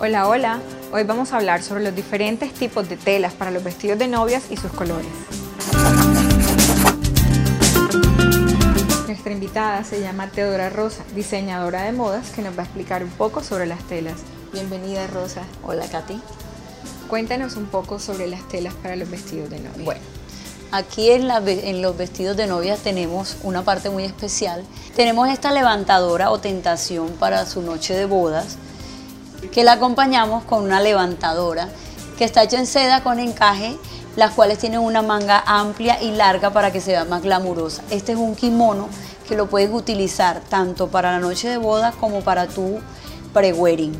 Hola, hola. Hoy vamos a hablar sobre los diferentes tipos de telas para los vestidos de novias y sus colores. Nuestra invitada se llama Teodora Rosa, diseñadora de modas, que nos va a explicar un poco sobre las telas. Bienvenida, Rosa. Hola, Katy. Cuéntanos un poco sobre las telas para los vestidos de novia. Bueno, aquí en, en, los vestidos de novia tenemos una parte muy especial. Tenemos esta levantadora o tentación para su noche de bodas, que la acompañamos con una levantadora que está hecha en seda con encaje, las cuales tienen una manga amplia y larga para que se vea más glamurosa. Este es un kimono que lo puedes utilizar tanto para la noche de boda como para tu pre-wedding.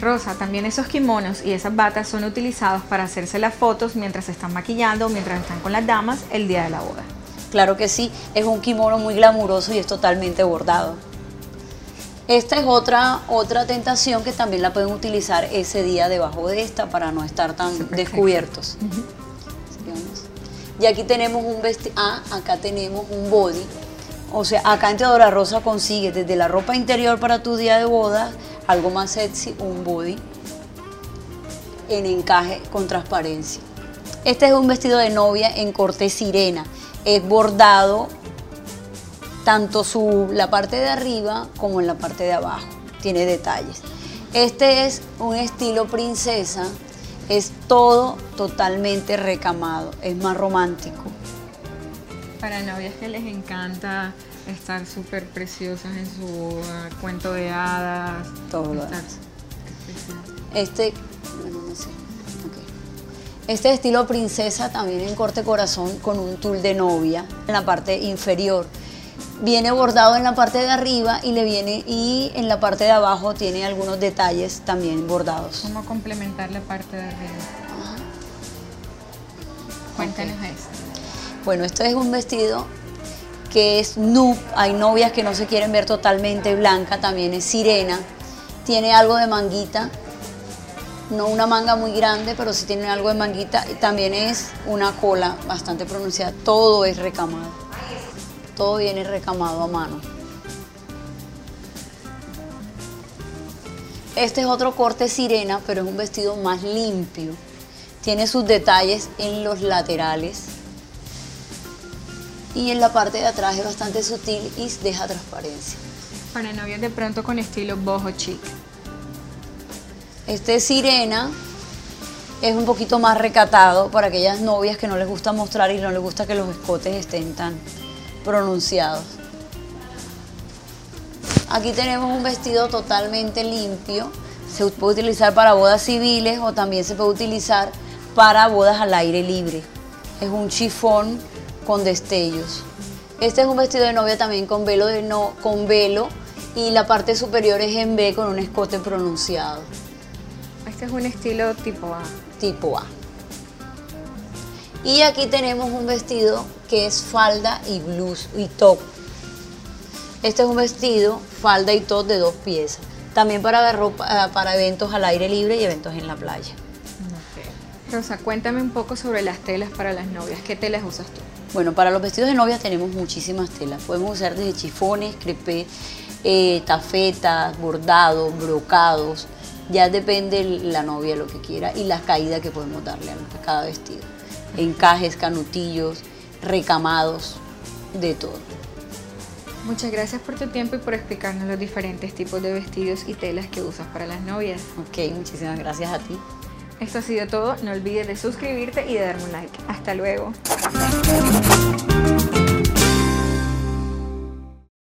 Rosa, también esos kimonos y esas batas son utilizados para hacerse las fotos mientras se están maquillando o mientras están con las damas el día de la boda. Claro que sí, es un kimono muy glamuroso y es totalmente bordado. Esta es otra, otra tentación que también la pueden utilizar ese día debajo de esta para no estar tan descubiertos. Y aquí tenemos un vestido, ah, acá tenemos un body. O sea, acá en Teodora Rosa consigue desde la ropa interior para tu día de boda algo más sexy, un body en encaje con transparencia. Este es un vestido de novia en corte sirena. Es bordado tanto su, la parte de arriba como en la parte de abajo. Tiene detalles. Este es un estilo princesa. Es todo totalmente recamado. Es más romántico. Para novias que les encanta estar súper preciosas en su cuento de hadas. Todo lo Este, bueno, no sé. Este estilo princesa también en corte corazón con un tul de novia en la parte inferior. Viene bordado en la parte de arriba y le viene y en la parte de abajo tiene algunos detalles también bordados. ¿Cómo complementar la parte de arriba? Cuéntanos eso. Bueno, esto es un vestido que es nude, hay novias que no se quieren ver totalmente blanca, también es sirena, tiene algo de manguita, no una manga muy grande, pero sí tiene algo de manguita. Y también es una cola bastante pronunciada, todo es recamado, todo viene recamado a mano. Este es otro corte sirena, pero es un vestido más limpio. Tiene sus detalles en los laterales y en la parte de atrás es bastante sutil y deja transparencia. Para novias de pronto con estilo boho chic. Este sirena es un poquito más recatado para aquellas novias que no les gusta mostrar y no les gusta que los escotes estén tan pronunciados. Aquí tenemos un vestido totalmente limpio. Se puede utilizar para bodas civiles o también se puede utilizar para bodas al aire libre. Es un chifón con destellos. Este es un vestido de novia también con velo, de no, con velo y la parte superior es en B con un escote pronunciado. Este es un estilo tipo A. Tipo A. Y aquí tenemos un vestido que es falda y blues y top. Este es un vestido, falda y top de dos piezas. También para, ropa, para eventos al aire libre y eventos en la playa. Rosa, cuéntame un poco sobre las telas para las novias. ¿Qué telas usas tú? Bueno, para los vestidos de novia tenemos muchísimas telas. Podemos usar desde chifones, crepé, eh, tafetas, bordados, brocados. Ya depende la novia lo que quiera y las caídas que podemos darle a cada vestido. Encajes, canutillos, recamados, de todo. Muchas gracias por tu tiempo y por explicarnos los diferentes tipos de vestidos y telas que usas para las novias. Ok, muchísimas gracias a ti. Esto ha sido todo. No olvides de suscribirte y de darme un like. Hasta luego.